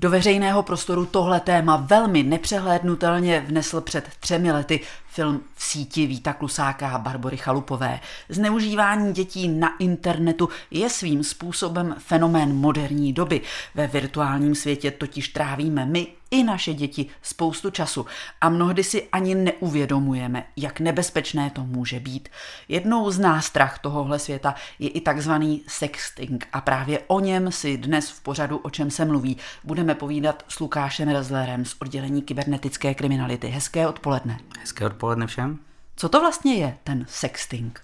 Do veřejného prostoru tohle téma velmi nepřehlédnutelně vnesl před třemi lety film v síti Víta Klusáka a Barbory Chalupové. Zneužívání dětí na internetu je svým způsobem fenomén moderní doby. Ve virtuálním světě totiž trávíme my i naše děti spoustu času a mnohdy si ani neuvědomujeme, jak nebezpečné to může být. Jednou z nástrah tohohle světa je i takzvaný sexting a právě o něm si dnes v pořadu, o čem se mluví, budeme povídat s Lukášem Rezlerem z oddělení kybernetické kriminality. Hezké odpoledne. Hezké odpoledne všem. Co to vlastně je ten sexting?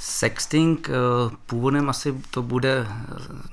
Sexting, eh, původem asi to bude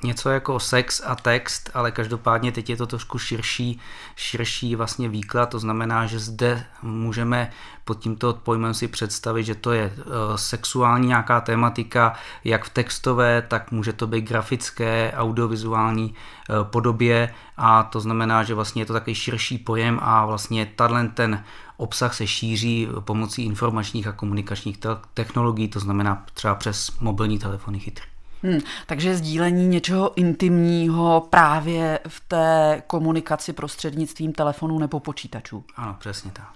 něco jako sex a text, ale každopádně teď je to trošku širší, širší vlastně výklad, to znamená, že zde můžeme pod tímto pojmem si představit, že to je eh, sexuální nějaká tematika, jak v textové, tak může to být grafické, audiovizuální eh, podobě a to znamená, že vlastně je to takový širší pojem a vlastně tato ten obsah se šíří pomocí informačních a komunikačních technologií, to znamená třeba přes mobilní telefony chytré. Hmm, takže sdílení něčeho intimního právě v té komunikaci prostřednictvím telefonů nebo počítačů. Ano, přesně tak.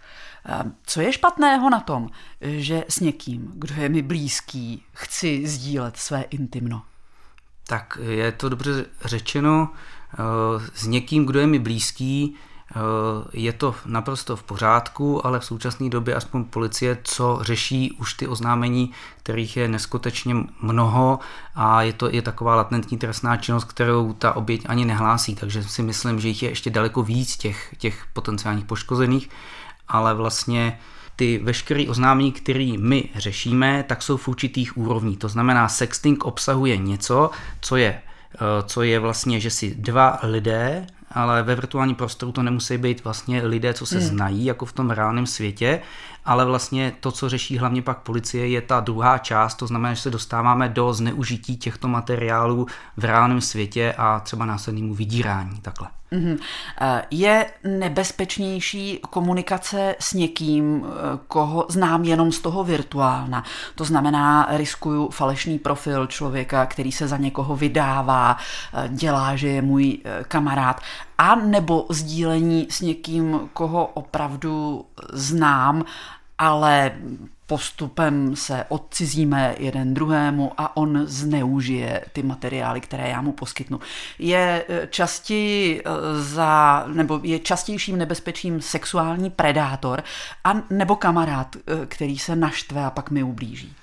Co je špatného na tom, že s někým, kdo je mi blízký, chci sdílet své intimno? Tak je to dobře řečeno. Eh, s někým, kdo je mi blízký, je to naprosto v pořádku, ale v současné době aspoň policie, co řeší už ty oznámení, kterých je neskutečně mnoho a je to je taková latentní trestná činnost, kterou ta oběť ani nehlásí, takže si myslím, že jich je ještě daleko víc těch, těch potenciálních poškozených, ale vlastně ty veškeré oznámení, které my řešíme, tak jsou v určitých úrovních. To znamená, sexting obsahuje něco, co je eh, co je vlastně, že si dva lidé ale ve virtuálním prostoru to nemusí být vlastně lidé, co se hmm. znají, jako v tom reálném světě, ale vlastně to, co řeší hlavně pak policie, je ta druhá část, to znamená, že se dostáváme do zneužití těchto materiálů v reálném světě a třeba následnému vydírání, takhle. Mm-hmm. Je nebezpečnější komunikace s někým, eh, koho znám jenom z toho virtuálna. To znamená, riskuju falešný profil člověka, který se za někoho vydává, eh, dělá, že je můj kamarád, a nebo sdílení s někým, koho opravdu znám, ale postupem se odcizíme jeden druhému a on zneužije ty materiály, které já mu poskytnu. Je eh, častěji eh, za, nebo je častějším nebezpečím sexuální predátor a nebo kamarád, eh, který se naštve a pak mi ublíží.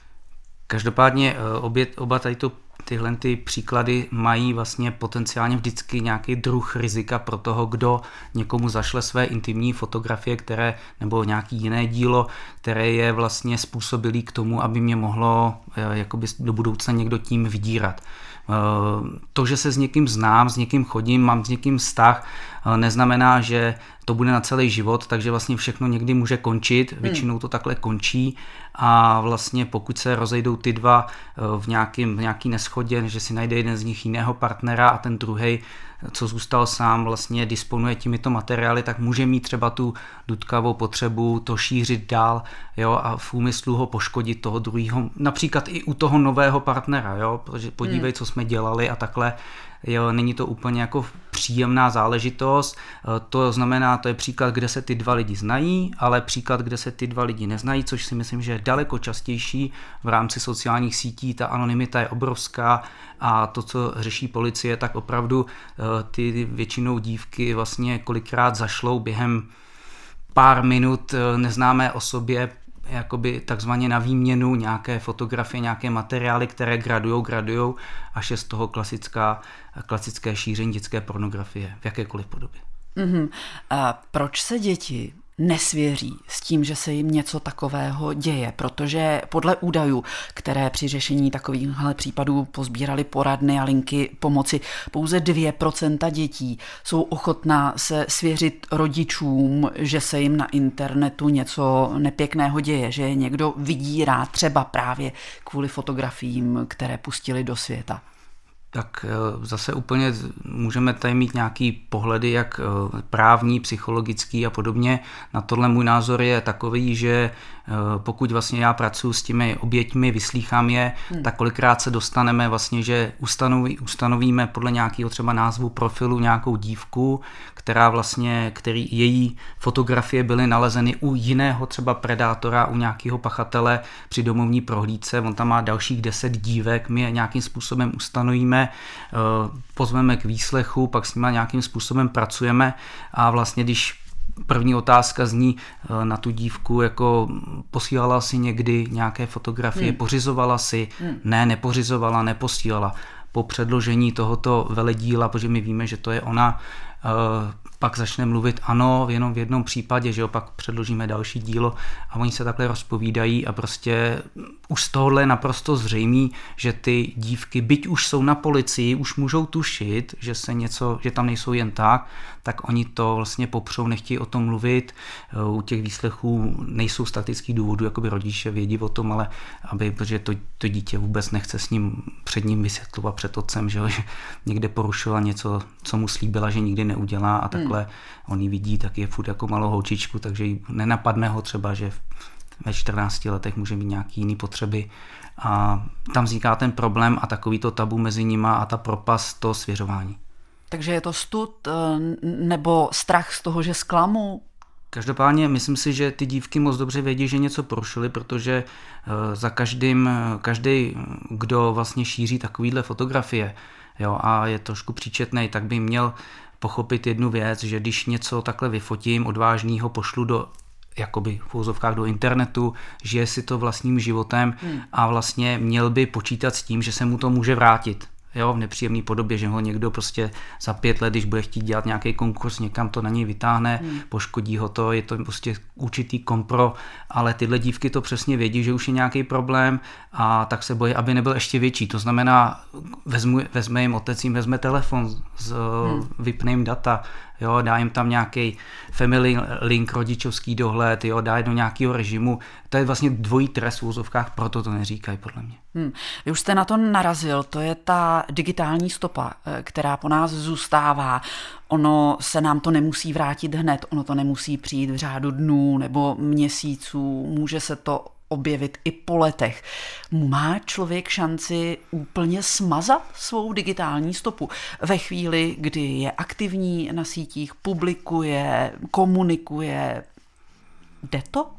Každopádně obě, oba tady to tyhle ty příklady mají vlastně potenciálně vždycky nějaký druh rizika pro toho, kdo někomu zašle své intimní fotografie, které, nebo nějaký jiné dílo, které je vlastně způsobilý k tomu, aby mě mohlo eh, jakoby do budoucna někdo tím vydírat. Eh, to, že se s někým znám, s někým chodím, mám s někým vztah, neznamená, že to bude na celý život, takže vlastně všechno někdy může končit, hmm. většinou to takhle končí a vlastně pokud se rozejdou ty dva eh, v, nějakým, v nějaký neschodě, že si najde jeden z nich jiného partnera a ten druhý co zůstal sám, vlastně disponuje těmito materiály, tak může mít třeba tu dutkavou potřebu to šířit dál jo, a v úmyslu ho poškodit toho druhého, například i u toho nového partnera, jo, protože podívej, hmm. co jsme dělali a takhle jo, není to úplně jako příjemná záležitost. E, to znamená, to je příklad, kde se ty dva lidi znají, ale příklad, kde se ty dva lidi neznají, což si myslím, že je daleko častější v rámci sociálních sítí. Ta anonymita je obrovská a to, co řeší policie, tak opravdu e, ty většinou dívky vlastně kolikrát zašlou během pár minut e, neznámé osobě jakoby takzvaně na výměnu nějaké fotografie, nějaké materiály, které gradujou, gradujou, až je z toho klasická, klasické šíření dětské pornografie v jakékoliv podobě. Mm-hmm. A proč se děti nesvěří s tím, že se jim něco takového děje, protože podle údajů, které při řešení takovýchhle případů pozbírali poradny a linky pomoci, pouze 2% dětí jsou ochotná se svěřit rodičům, že se jim na internetu něco nepěkného děje, že je někdo vydírá třeba právě kvůli fotografiím, které pustili do světa tak eh, zase úplně můžeme tady mít nějaký pohledy, jak eh, právní, psychologický a podobně. Na tohle můj názor je takový, že pokud vlastně já pracuji s těmi oběťmi, vyslýchám je, hmm. tak kolikrát se dostaneme vlastně, že ustanoví, ustanovíme podle nějakého třeba názvu profilu nějakou dívku, která vlastně, který její fotografie byly nalezeny u jiného třeba predátora, u nějakého pachatele při domovní prohlídce, on tam má dalších deset dívek, my je nějakým způsobem ustanovíme, eh, pozveme k výslechu, pak s nimi nějakým způsobem pracujeme a vlastně když První otázka zní eh, na tu dívku, jako posílala si někdy nějaké fotografie, hmm. pořizovala si, hmm. ne, nepořizovala, neposílala. Po předložení tohoto veledíla, protože my víme, že to je ona, Eh, pak začne mluvit ano, jenom v jednom případě, že opak předložíme další dílo a oni se takhle rozpovídají a prostě už z tohohle je naprosto zřejmý, že ty dívky, byť už jsou na policii, už můžou tušit, že se něco, že tam nejsou jen tak, tak oni to vlastně popřou, nechtějí o tom mluvit. U těch výslechů nejsou statický důvodů, jako by rodiče vědí o tom, ale aby, protože to, to dítě vůbec nechce s ním před ním vysvětlovat před otcem, že, že někde porušila něco, co mu slíbila, že nikdy neudělá a takhle on ji vidí, tak je furt jako malou holčičku, takže jí nenapadne ho třeba, že ve 14 letech může mít nějaký jiný potřeby a tam vzniká ten problém a takový to tabu mezi nima a ta propast to svěřování. Takže je to stud eh, nebo strach z toho, že zklamu? Každopádně myslím si, že ty dívky moc dobře vědí, že něco porušili, protože eh, za každým, každý, kdo vlastně šíří takovýhle fotografie jo, a je trošku příčetný, tak by měl pochopit jednu věc, že když něco takhle vyfotím, odvážného pošlu do jakoby v úzovkách do internetu, žije si to vlastním životem hmm. a vlastně měl by počítat s tím, že se mu to může vrátit jo, v nepříjemné podobě, že ho někdo prostě za pět let, když bude chtít dělat nějaký konkurs, někam to na něj vytáhne, hmm. poškodí ho to, je to prostě určitý kompro, ale tyhle dívky to přesně vědí, že už je nějaký problém a tak se bojí, aby nebyl ještě větší. To znamená, vezmu, vezme jim otec, jim vezme telefon, z, hmm. vypne jim data, jo, dá jim tam nějaký family link, rodičovský dohled, jo, dá do nějakého režimu. To je vlastně dvojí trest v úzovkách, proto to neříkají podle mě. Hmm. Vy už jste na to narazil, to je ta digitální stopa, eh, která po nás zůstává. Ono se nám to nemusí vrátit hned, ono to nemusí přijít v řádu dnů nebo měsíců, může se to objevit i po letech. Má člověk šanci úplně smazat svou digitální stopu ve chvíli, kdy je aktivní na sítích, publikuje, komunikuje? Jde to?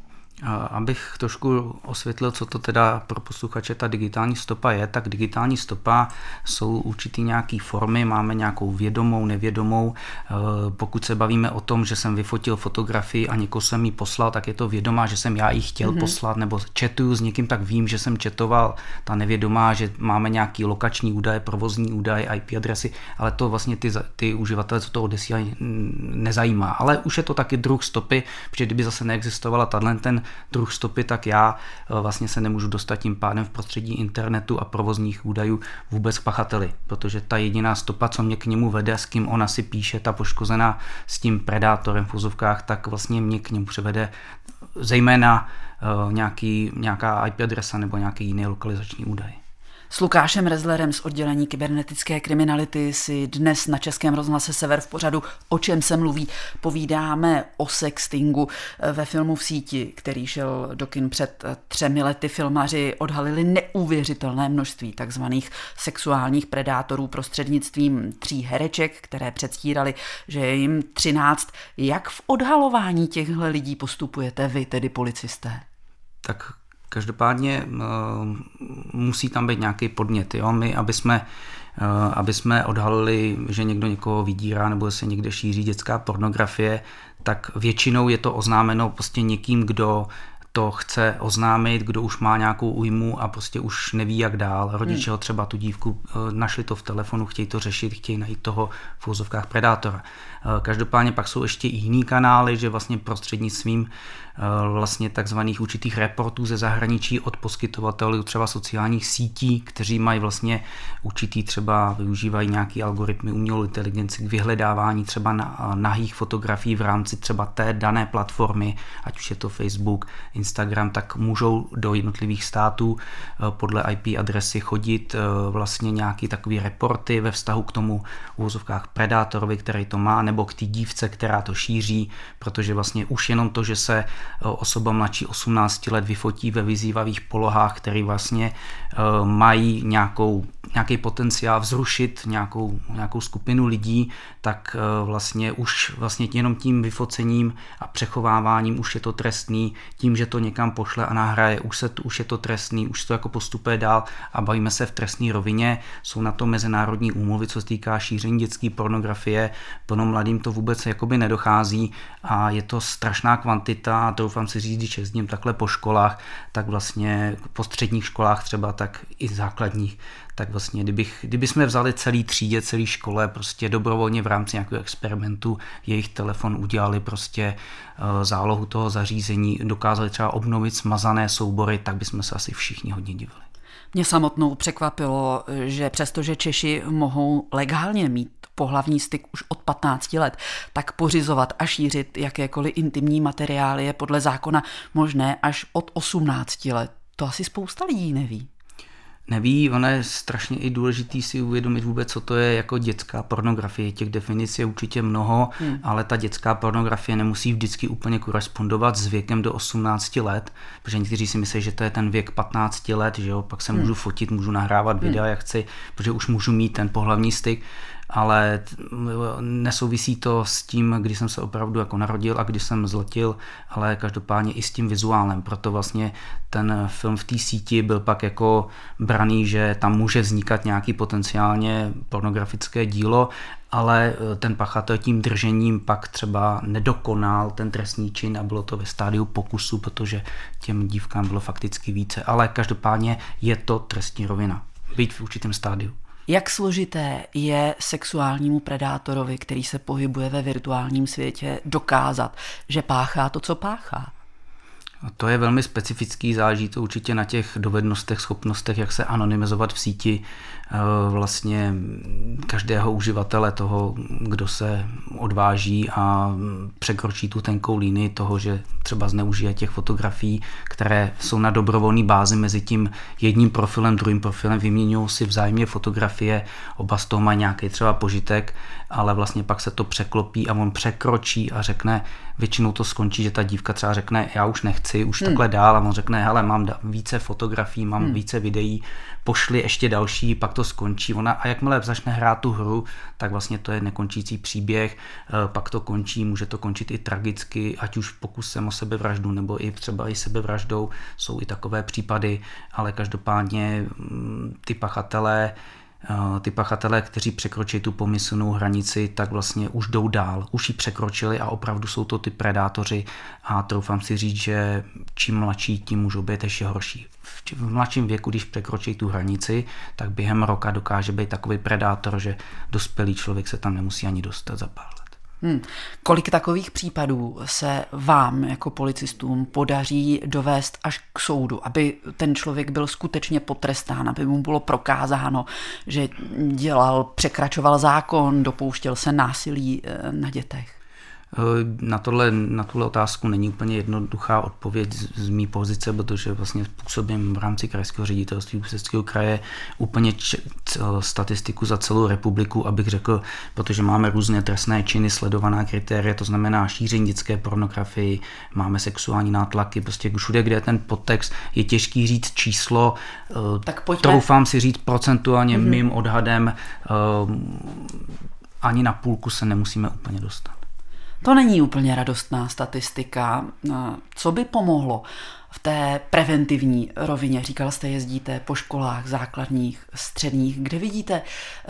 Abych trošku osvětlil, co to teda pro posluchače ta digitální stopa je, tak digitální stopa jsou určitý nějaký formy, máme nějakou vědomou, nevědomou. Eh, pokud se bavíme o tom, že jsem vyfotil fotografii a někoho jsem ji poslal, tak je to vědomá, že jsem já ji chtěl mm-hmm. poslat, nebo četuju s někým, tak vím, že jsem četoval. Ta nevědomá, že máme nějaký lokační údaje, provozní údaje, IP adresy, ale to vlastně ty, ty uživatele, co to odesílají, nezajímá. Ale už je to taky druh stopy, protože kdyby zase neexistovala tato ten druh stopy, tak já eh, vlastně se nemůžu dostat tím pádem v prostředí internetu a provozních údajů vůbec k pachateli, protože ta jediná stopa, co mě k němu vede, s kým ona si píše, ta poškozená s tím predátorem v úzovkách, tak vlastně mě k němu přivede zejména uh, nějaký, nějaká IP adresa nebo nějaký jiný lokalizační údaj. S Lukášem Rezlerem z oddělení kybernetické kriminality si dnes na Českém rozhlase Sever v pořadu O čem se mluví povídáme o sextingu ve filmu v síti, který šel do kin před třemi lety. Filmaři odhalili neuvěřitelné množství takzvaných sexuálních predátorů prostřednictvím tří hereček, které předstírali, že je jim 13. Jak v odhalování těchto lidí postupujete vy, tedy policisté? Tak Každopádně eh, musí tam být nějaký podnět. Jo? My, aby jsme, eh, aby jsme odhalili, že někdo někoho vydírá nebo se někde šíří dětská pornografie, tak většinou je to oznámeno prostě někým, kdo to chce oznámit, kdo už má nějakou újmu a prostě už neví, jak dál. Rodiče hmm. ho třeba tu dívku eh, našli to v telefonu, chtějí to řešit, chtějí najít toho v úzovkách predátora. Každopádně pak jsou ještě i jiný kanály, že vlastně prostřednictvím Eh, vlastně takzvaných určitých reportů ze zahraničí od poskytovatelů třeba sociálních sítí, kteří mají vlastně určitý třeba využívají nějaký algoritmy umělou inteligenci k vyhledávání třeba na, nahých fotografií v rámci třeba té dané platformy, ať už je to Facebook, Instagram, tak můžou do jednotlivých států podle IP adresy chodit vlastně nějaký takový reporty ve vztahu k tomu uvozovkách predátorovi, který to má, nebo k té dívce, která to šíří, protože vlastně už jenom to, že se osoba mladší 18 let vyfotí ve vyzývavých polohách, které vlastně mají nějakou, nějaký potenciál vzrušit nějakou, nějakou skupinu lidí, tak vlastně už vlastně jenom tím vyfocením a přechováváním už je to trestný, tím, že to někam pošle a nahraje, už, se, už je to trestný, už to jako postupuje dál a bavíme se v trestné rovině. Jsou na to mezinárodní úmluvy, co se týká šíření dětské pornografie. Plno mladým to vůbec jakoby nedochází a je to strašná kvantita a doufám si říct, když jezdím takhle po školách, tak vlastně po středních školách třeba, tak i základních, tak vlastně kdybych, kdyby jsme vzali celý třídě, celý škole, prostě dobrovolně v rámci nějakého experimentu jejich telefon udělali prostě eh, zálohu toho zařízení, dokázali třeba obnovit smazané soubory, tak bychom se asi všichni hodně divili. Mě samotnou překvapilo, že přestože Češi mohou legálně mít pohlavní styk už od 15 let, tak pořizovat a šířit jakékoliv intimní materiály je podle zákona možné až od 18 let. To asi spousta lidí neví neví, ono je strašně i důležitý si uvědomit vůbec, co to je jako dětská pornografie. Těch definic je určitě mnoho, hmm. ale ta dětská pornografie nemusí vždycky úplně korespondovat s věkem do 18 let, protože někteří si myslí, že to je ten věk 15 let, že jo, pak se hmm. můžu fotit, můžu nahrávat videa, hmm. jak chci, protože už můžu mít ten pohlavní styk ale nesouvisí to s tím, kdy jsem se opravdu jako narodil a kdy jsem zletil, ale každopádně i s tím vizuálem. Proto vlastně ten film v té síti byl pak jako braný, že tam může vznikat nějaký potenciálně pornografické dílo, ale e, ten pachatel tím držením pak třeba nedokonal ten trestný čin a bylo to ve stádiu pokusu, protože těm dívkám bylo fakticky více. Ale každopádně je to trestní rovina. Být v určitém stádiu. Jak složité je sexuálnímu predátorovi, který se pohybuje ve virtuálním světě, dokázat, že páchá to, co páchá? To je velmi specifický, záleží to určitě na těch dovednostech, schopnostech, jak se anonymizovat v síti eh, vlastně každého uživatele toho, kdo se odváží a překročí tu tenkou línii toho, že třeba zneužije těch fotografií, které jsou na dobrovolné bázi mezi tím jedním profilem, druhým profilem, vyměňují si vzájemně fotografie, oba z toho mají nějaký třeba požitek, ale vlastně pak se to překlopí a on překročí a řekne, většinou to skončí, že ta dívka třeba řekne, já už nechci, už hmm. takhle dál a on řekne, hele, mám více fotografií, mám hmm. více videí, pošli ještě další, pak to skončí. Ona, a jakmile začne hrát tu hru, tak vlastně to je nekončící příběh, eh, pak to končí, může to končit i tragicky, ať už pokusem o sebevraždu, nebo i třeba i sebevraždou, jsou i takové případy, ale každopádně mm, ty pachatelé ty pachatelé, kteří překročí tu pomyslnou hranici, tak vlastně už jdou dál, už ji překročili a opravdu jsou to ty predátoři a troufám si říct, že čím mladší, tím můžou být ještě horší. V mladším věku, když překročí tu hranici, tak během roka dokáže být takový predátor, že dospělý člověk se tam nemusí ani dostat za pár Hmm. Kolik takových případů se vám jako policistům podaří dovést až k soudu, aby ten člověk byl skutečně potrestán, aby mu bylo prokázáno, že dělal, překračoval zákon, dopouštěl se násilí eh, na dětech? Eh, na, tohle, na tuhle otázku není úplně jednoduchá odpověď z, z mý pozice, protože vlastně působím v rámci krajského ředitelství Ústeckého kraje úplně č, c, statistiku za celou republiku, abych řekl, protože máme různé trestné činy, sledovaná kritéria, to znamená šíření dětské pornografii, máme sexuální nátlaky, prostě všude, kde je ten podtext, je těžký říct číslo, eh, tak pojďme. troufám si říct procentuálně mm-hmm. mým odhadem, eh, ani na půlku se nemusíme úplně dostat. To není úplně radostná statistika. Co by pomohlo v té preventivní rovině? Říkal jste, jezdíte po školách základních, středních. Kde vidíte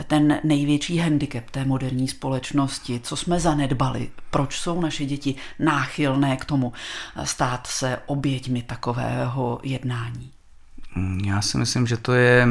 ten největší handicap té moderní společnosti? Co jsme zanedbali? Proč jsou naše děti náchylné k tomu stát se oběťmi takového jednání? Já si myslím, že to je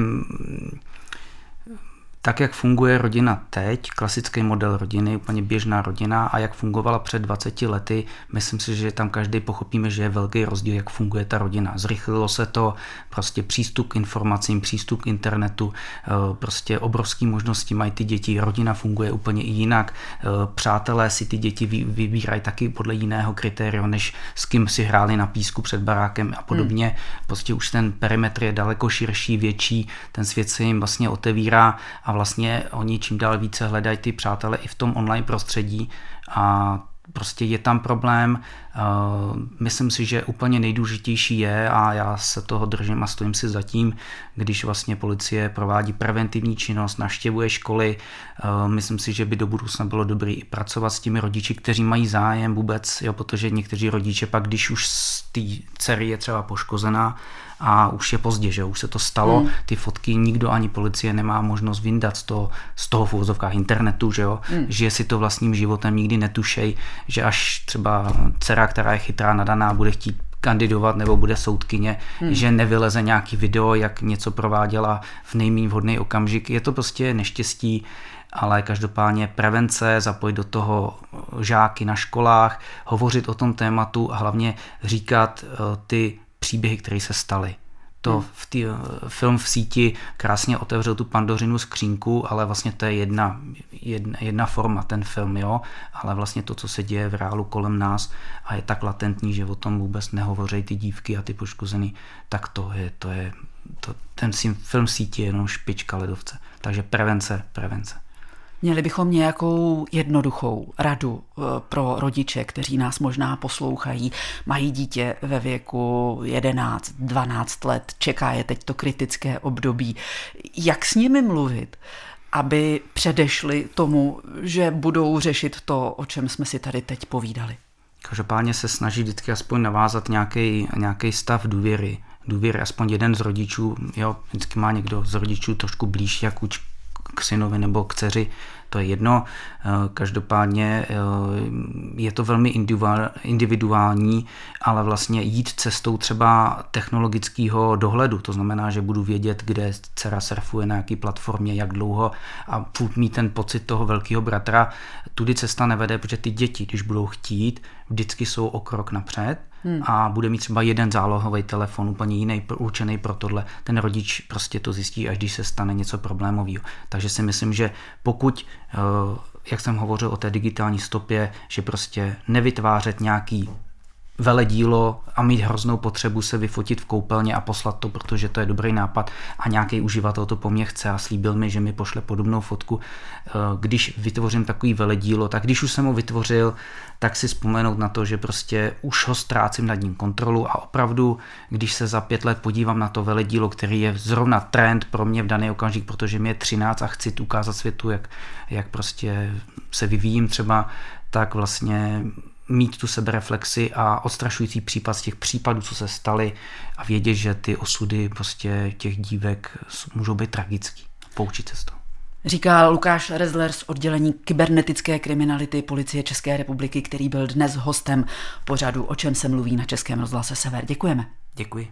tak, jak funguje rodina teď, klasický model rodiny, úplně běžná rodina a jak fungovala před 20 lety, myslím si, že tam každý pochopíme, že je velký rozdíl, jak funguje ta rodina. Zrychlilo se to, prostě přístup k informacím, přístup k internetu, eh, prostě obrovské možnosti mají ty děti, rodina funguje úplně jinak, eh, přátelé si ty děti vybírají taky podle jiného kritéria, než s kým si hráli na písku před barákem a podobně. Hmm. Prostě už ten perimetr je daleko širší, větší, ten svět se jim vlastně otevírá a vlastně oni čím dál více hledají ty přátelé i v tom online prostředí a prostě je tam problém. Myslím si, že úplně nejdůležitější je, a já se toho držím a stojím si zatím, když vlastně policie provádí preventivní činnost, naštěvuje školy. Eh, myslím si, že by do budoucna bylo dobré i pracovat s těmi rodiči, kteří mají zájem vůbec, jo, protože někteří rodiče pak, když už té dcery je třeba poškozená, a už je pozdě, že už se to stalo, hmm. ty fotky nikdo ani policie nemá možnost vyndat z toho, z toho v úvozovkách internetu, že jo, hmm. že si to vlastním životem nikdy netušej, že až třeba dcera, která je chytrá, nadaná, bude chtít kandidovat nebo bude soudkyně, hmm. že nevyleze nějaký video, jak něco prováděla v nejméně vhodný okamžik. Je to prostě neštěstí, ale každopádně prevence, zapojit do toho žáky na školách, hovořit o tom tématu a hlavně říkat eh, ty příběhy, které se staly. To v tý, film v síti krásně otevřel tu pandořinu skřínku, ale vlastně to je jedna, jedna, jedna forma, ten film, jo, ale vlastně to, co se děje v reálu kolem nás a je tak latentní, že o tom vůbec nehovoří ty dívky a ty poškozený, tak to je, to je, to, ten film síti je jenom špička ledovce. Takže prevence, prevence. Měli bychom nějakou jednoduchou radu eh, pro rodiče, kteří nás možná poslouchají, mají dítě ve věku 11, 12 let, čeká je teď to kritické období. Jak s nimi mluvit, aby předešli tomu, že budou řešit to, o čem jsme si tady teď povídali? Každopádně se snaží vždycky aspoň navázat nějaký, stav důvěry. Důvěry, aspoň jeden z rodičů, jo, vždycky má někdo z rodičů trošku blíž, jak k synovi nebo k dceři, to je jedno. Eh, každopádně eh, je to velmi individuální, ale vlastně jít cestou třeba technologického dohledu, to znamená, že budu vědět, kde dcera surfuje, na jaký platformě, jak dlouho a furt mít ten pocit toho velkého bratra. Tudy cesta nevede, protože ty děti, když budou chtít, vždycky jsou o krok napřed hmm. a bude mít třeba jeden zálohový telefon, úplně jiný, určený pro tohle. Ten rodič prostě to zjistí, až když se stane něco problémového. Takže si myslím, že pokud, eh, jak jsem hovořil o té digitální stopě, že prostě nevytvářet nějaký veledílo a mít hroznou potřebu se vyfotit v koupelně a poslat to, protože to je dobrý nápad a nějaký uživatel to po mně chce a slíbil mi, že mi pošle podobnou fotku. Eh, když vytvořím takový veledílo, tak když už jsem ho vytvořil, tak si vzpomenout na to, že prostě už ho ztrácím nad ním kontrolu a opravdu, když se za pět let podívám na to veledílo, který je zrovna trend pro mě v daný okamžik, protože mi je 13 a chci ukázat světu, jak, jak prostě se vyvíjím třeba, tak vlastně mít tu sebereflexi a odstrašující případ z těch případů, co se staly a vědět, že ty osudy prostě těch dívek můžou být tragický. Poučit se z toho. Říká Lukáš Rezler z oddělení kybernetické kriminality Policie České republiky, který byl dnes hostem pořadu O čem se mluví na Českém rozhlase Sever. Děkujeme. Děkuji.